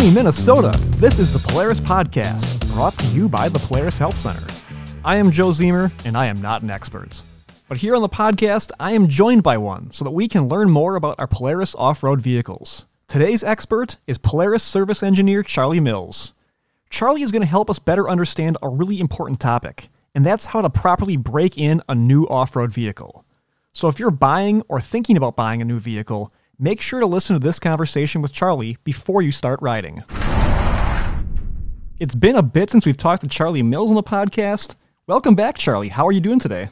Sunny Minnesota, this is the Polaris Podcast, brought to you by the Polaris Help Center. I am Joe Zemer, and I am not an expert. But here on the podcast, I am joined by one so that we can learn more about our Polaris off road vehicles. Today's expert is Polaris service engineer Charlie Mills. Charlie is going to help us better understand a really important topic, and that's how to properly break in a new off road vehicle. So if you're buying or thinking about buying a new vehicle, make sure to listen to this conversation with Charlie before you start riding. It's been a bit since we've talked to Charlie Mills on the podcast. Welcome back, Charlie. How are you doing today?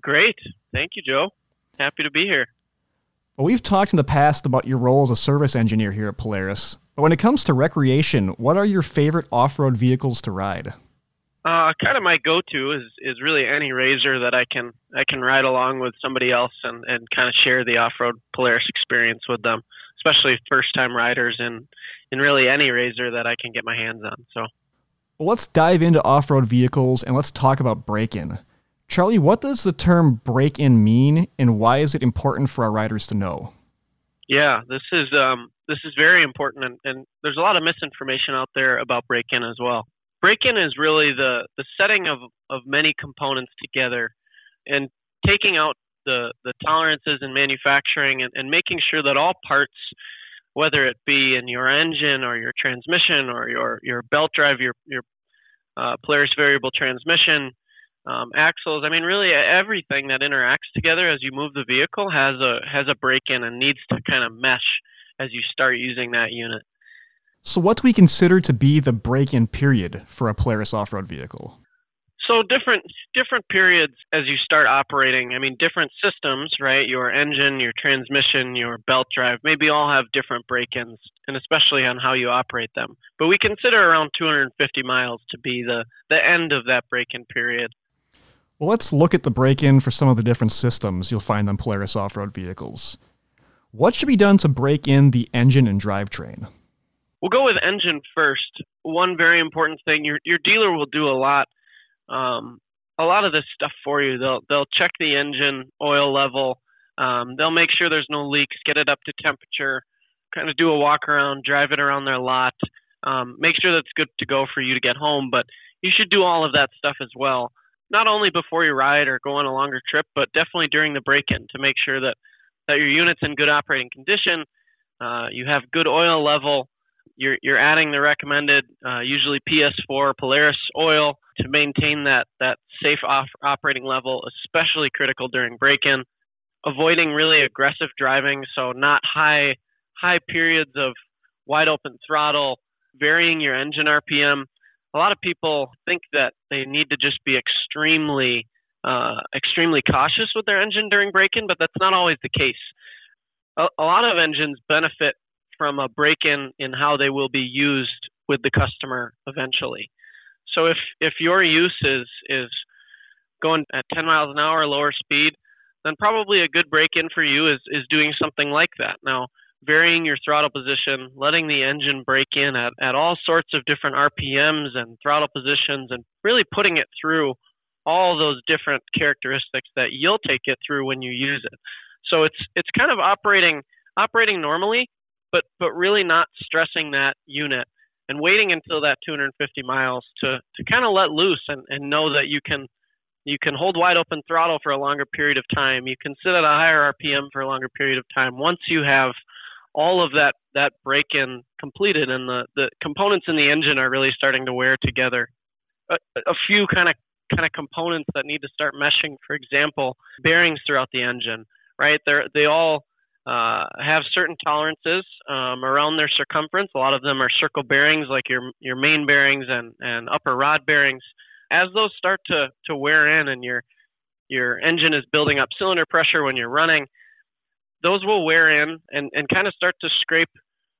Great. Thank you, Joe. Happy to be here. Well, we've talked in the past about your role as a service engineer here at Polaris. But when it comes to recreation, what are your favorite off road vehicles to ride? Uh, kind of my go-to is is really any RZR that I can I can ride along with somebody else and and kind of share the off-road Polaris experience with them, especially first-time riders and in really any RZR that I can get my hands on. So, well, let's dive into off-road vehicles and let's talk about break-in. Charlie, what does the term break-in mean, and why is it important for our riders to know? Yeah, this is um, this is very important, and, and there's a lot of misinformation out there about break-in as well break-in is really the the setting of of many components together and taking out the the tolerances in manufacturing and, and making sure that all parts whether it be in your engine or your transmission or your your belt drive your your uh, Polaris variable transmission um, axles I mean really everything that interacts together as you move the vehicle has a has a break-in and needs to kind of mesh as you start using that unit so, what do we consider to be the break-in period for a Polaris off-road vehicle? So different different periods as you start operating. I mean, different systems, right? Your engine, your transmission, your belt drive, maybe all have different break-ins, and especially on how you operate them. But we consider around 250 miles to be the the end of that break-in period. Well, let's look at the break-in for some of the different systems you'll find on Polaris off-road vehicles. What should be done to break in the engine and drivetrain? We'll go with engine first. One very important thing: your your dealer will do a lot, um, a lot of this stuff for you. They'll they'll check the engine oil level. Um, they'll make sure there's no leaks, get it up to temperature, kind of do a walk around, drive it around their lot, um, make sure that's good to go for you to get home. But you should do all of that stuff as well, not only before you ride or go on a longer trip, but definitely during the break-in to make sure that that your unit's in good operating condition. Uh, you have good oil level you're you're adding the recommended uh, usually PS4 Polaris oil to maintain that that safe off operating level, especially critical during break-in. Avoiding really aggressive driving, so not high high periods of wide open throttle, varying your engine RPM. A lot of people think that they need to just be extremely uh, extremely cautious with their engine during break-in, but that's not always the case. A lot of engines benefit from a break-in in how they will be used with the customer eventually. So if if your use is is going at 10 miles an hour lower speed, then probably a good break-in for you is is doing something like that. Now, varying your throttle position, letting the engine break in at, at all sorts of different RPMs and throttle positions and really putting it through all those different characteristics that you'll take it through when you use it. So it's it's kind of operating operating normally but but really not stressing that unit and waiting until that 250 miles to to kind of let loose and and know that you can you can hold wide open throttle for a longer period of time. You can sit at a higher RPM for a longer period of time. Once you have all of that that break in completed and the the components in the engine are really starting to wear together. A, a few kind of kind of components that need to start meshing. For example, bearings throughout the engine. Right? They're they all uh, have certain tolerances um, around their circumference. A lot of them are circle bearings, like your your main bearings and, and upper rod bearings. As those start to, to wear in and your your engine is building up cylinder pressure when you're running, those will wear in and, and kind of start to scrape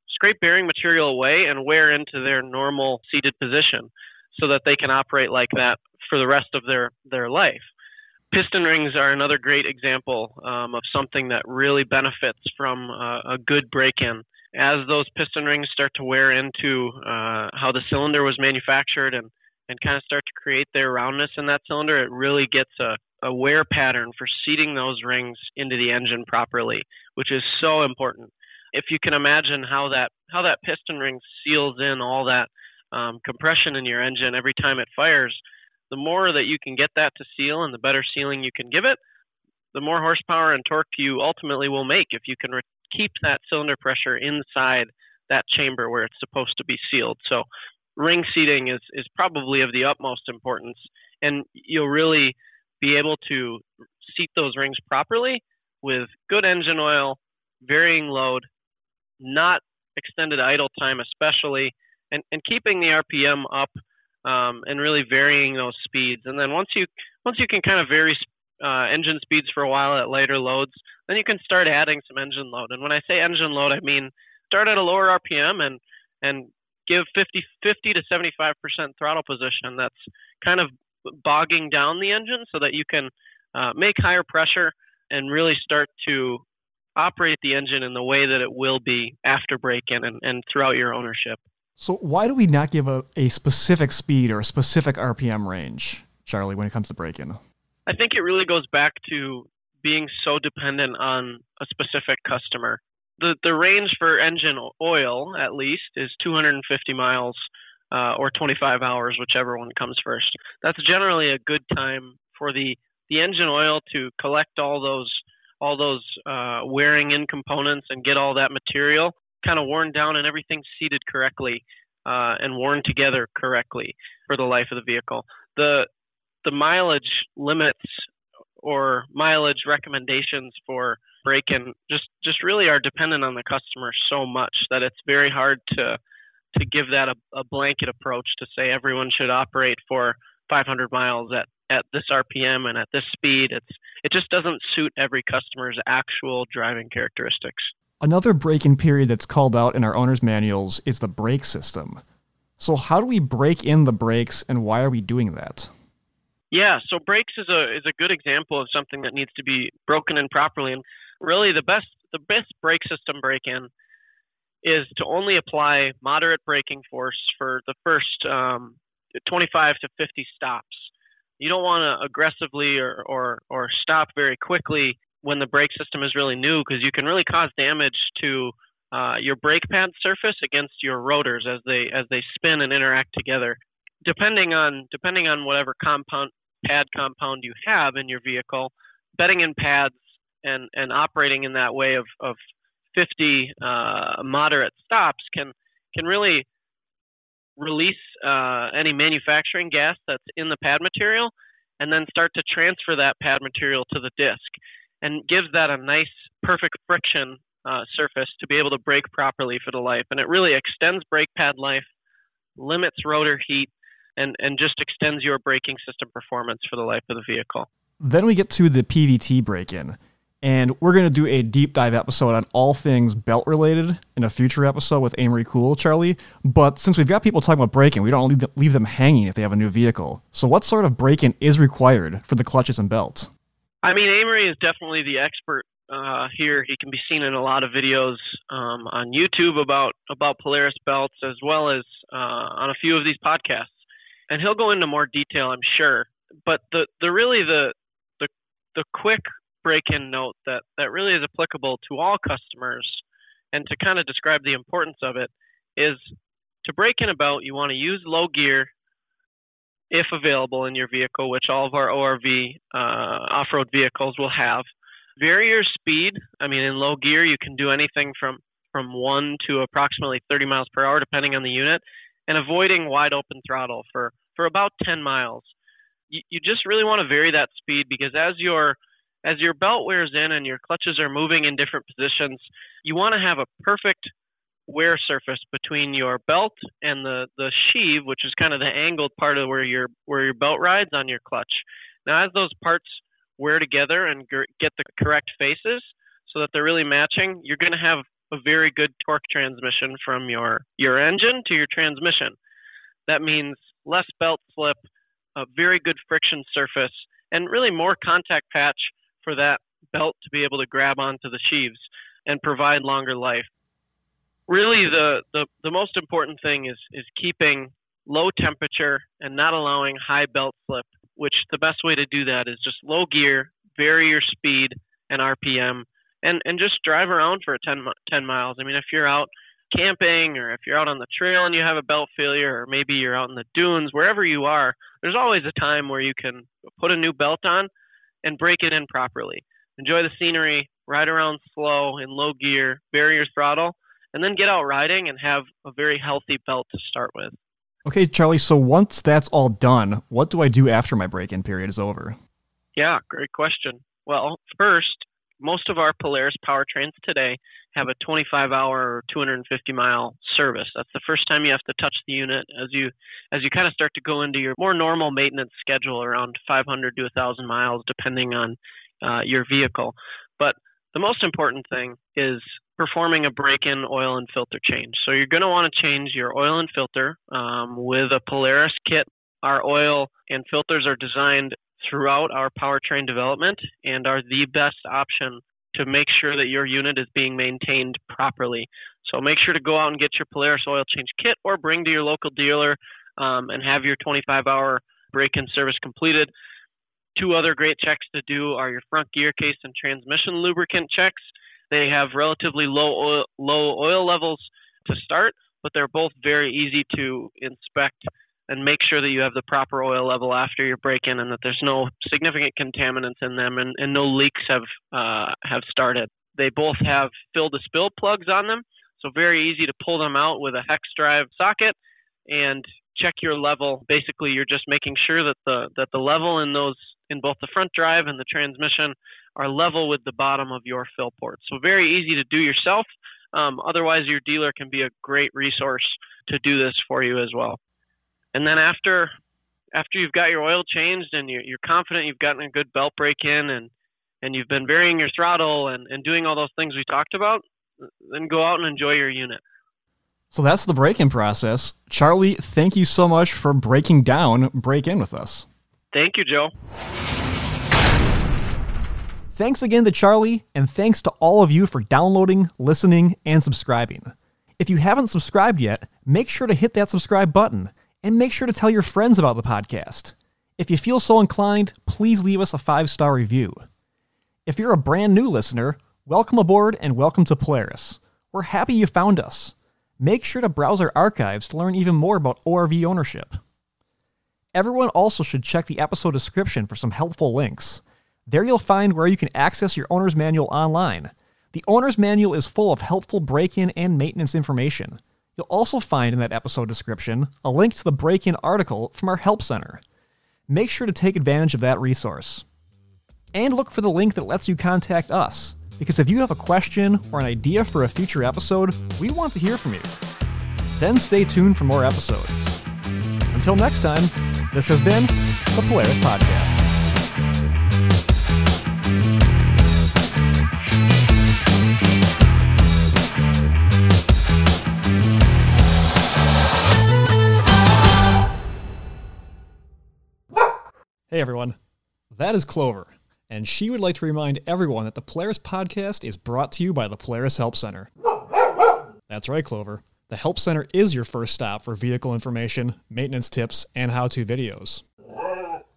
scrape bearing material away and wear into their normal seated position so that they can operate like that for the rest of their, their life piston rings are another great example um, of something that really benefits from uh, a good break-in. As those piston rings start to wear into uh, how the cylinder was manufactured and, and kind of start to create their roundness in that cylinder, it really gets a, a wear pattern for seating those rings into the engine properly, which is so important. if you can imagine how that how that piston ring seals in all that um, compression in your engine every time it fires, the more that you can get that to seal and the better sealing you can give it, the more horsepower and torque you ultimately will make if you can re- keep that cylinder pressure inside that chamber where it's supposed to be sealed. So ring seating is, is probably of the utmost importance and you'll really be able to seat those rings properly with good engine oil, varying load, not extended idle time especially, and, and keeping the RPM up um, and really varying those speeds. And then once you once you can kind of vary uh, engine speeds for a while at lighter loads, then you can start adding some engine load. And when I say engine load, I mean start at a lower RPM and and give 50 50 to 75 percent throttle position. That's kind of bogging down the engine so that you can uh, make higher pressure and really start to operate the engine in the way that it will be after break-in and, and throughout your ownership. So why do we not give a, a specific speed or a specific RPM range, Charlie, when it comes to break-in? I think it really goes back to being so dependent on a specific customer. The the range for engine oil at least is 250 miles uh, or 25 hours, whichever one comes first. That's generally a good time for the the engine oil to collect all those all those uh, wearing in components and get all that material kind of worn down and everything seated correctly uh, and worn together correctly for the life of the vehicle. The the mileage limits or mileage recommendations for break-in just just really are dependent on the customer so much that it's very hard to to give that a, a blanket approach to say everyone should operate for 500 miles at at this RPM and at this speed. It's it just doesn't suit every customer's actual driving characteristics. Another break in period that's called out in our owner's manuals is the brake system. So, how do we break in the brakes and why are we doing that? Yeah, so brakes is a is a good example of something that needs to be broken in properly. And really, the best the best brake system break in is to only apply moderate braking force for the first um, 25 to 50 stops. You don't want to aggressively or, or or stop very quickly when the brake system is really new because you can really cause damage to uh, your brake pad surface against your rotors as they as they spin and interact together. Depending on depending on whatever compound pad compound you have in your vehicle, bedding in pads and and operating in that way of of 50 uh, moderate stops can can really release uh, any manufacturing gas that's in the pad material and then start to transfer that pad material to the disc and gives that a nice, perfect friction uh, surface to be able to brake properly for the life. And it really extends brake pad life, limits rotor heat, and, and just extends your braking system performance for the life of the vehicle. Then we get to the PVT break in. And we're going to do a deep dive episode on all things belt related in a future episode with Amory Cool, Charlie. But since we've got people talking about braking, we don't leave them hanging if they have a new vehicle. So, what sort of break in is required for the clutches and belts? I mean, Amory is definitely the expert uh, here. He can be seen in a lot of videos um, on YouTube about about Polaris belts, as well as uh, on a few of these podcasts. And he'll go into more detail, I'm sure. But the the really the the the quick break-in note that that really is applicable to all customers, and to kind of describe the importance of it is to break in a belt, you want to use low gear if available in your vehicle, which all of our ORV uh, off-road vehicles will have. Vary your speed. I mean, in low gear, you can do anything from from one to approximately 30 miles per hour, depending on the unit, and avoiding wide open throttle for for about 10 miles. You, you just really want to vary that speed because as your as your belt wears in and your clutches are moving in different positions, you want to have a perfect wear surface between your belt and the the sheave, which is kind of the angled part of where your where your belt rides on your clutch. Now, as those parts wear together and get the correct faces, so that they're really matching, you're going to have a very good torque transmission from your your engine to your transmission. That means less belt slip, a very good friction surface, and really more contact patch for that belt to be able to grab onto the sheaves and provide longer life really the, the, the most important thing is, is keeping low temperature and not allowing high belt slip, which the best way to do that is just low gear, vary your speed and RPM, and and just drive around for 10, 10 miles. I mean, if you're out camping or if you're out on the trail and you have a belt failure or maybe you're out in the dunes, wherever you are, there's always a time where you can put a new belt on and break it in properly. Enjoy the scenery, ride around slow in low gear, bury your throttle, and then get out riding and have a very healthy belt to start with. Okay, Charlie, so once that's all done, what do I do after my break in period is over? Yeah, great question. Well, first, most of our Polaris powertrains today have a 25 hour or 250 mile service. That's the first time you have to touch the unit as you as you kind of start to go into your more normal maintenance schedule around 500 to 1000 miles depending on uh, your vehicle. But the most important thing is performing a break-in oil and filter change. So you're going to want to change your oil and filter um, with a Polaris kit. Our oil and filters are designed throughout our powertrain development and are the best option to make sure that your unit is being maintained properly. So make sure to go out and get your Polaris oil change kit or bring to your local dealer um, and have your 25 hour break in service completed. Two other great checks to do are your front gear case and transmission lubricant checks. They have relatively low oil, low oil levels to start, but they're both very easy to inspect and make sure that you have the proper oil level after your break-in and that there's no significant contaminants in them and, and no leaks have uh, have started. They both have fill to spill plugs on them, so very easy to pull them out with a hex drive socket and check your level. Basically, you're just making sure that the that the level in those in both the front drive and the transmission are level with the bottom of your fill port. So very easy to do yourself. Um, otherwise, your dealer can be a great resource to do this for you as well. And then after after you've got your oil changed and you're, you're confident you've gotten a good belt break in and and you've been varying your throttle and, and doing all those things we talked about, then go out and enjoy your unit. So that's the break in process. Charlie, thank you so much for breaking down break in with us. Thank you, Joe. Thanks again to Charlie, and thanks to all of you for downloading, listening, and subscribing. If you haven't subscribed yet, make sure to hit that subscribe button and make sure to tell your friends about the podcast. If you feel so inclined, please leave us a five star review. If you're a brand new listener, welcome aboard and welcome to Polaris. We're happy you found us. Make sure to browse our archives to learn even more about ORV ownership. Everyone also should check the episode description for some helpful links. There you'll find where you can access your owner's manual online. The owner's manual is full of helpful break in and maintenance information. You'll also find in that episode description a link to the break in article from our Help Center. Make sure to take advantage of that resource. And look for the link that lets you contact us, because if you have a question or an idea for a future episode, we want to hear from you. Then stay tuned for more episodes. Until next time, this has been the Polaris Podcast. Hey everyone, that is Clover, and she would like to remind everyone that the Polaris podcast is brought to you by the Polaris Help Center. That's right, Clover. The Help Center is your first stop for vehicle information, maintenance tips, and how to videos.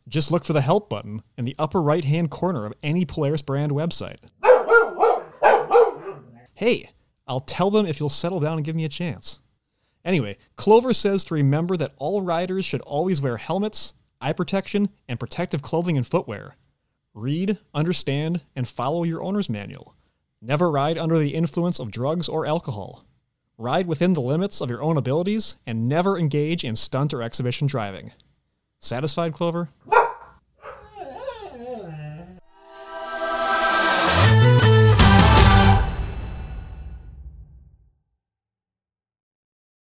Just look for the Help button in the upper right hand corner of any Polaris brand website. Hey, I'll tell them if you'll settle down and give me a chance. Anyway, Clover says to remember that all riders should always wear helmets, eye protection, and protective clothing and footwear. Read, understand, and follow your owner's manual. Never ride under the influence of drugs or alcohol. Ride within the limits of your own abilities and never engage in stunt or exhibition driving. Satisfied, Clover?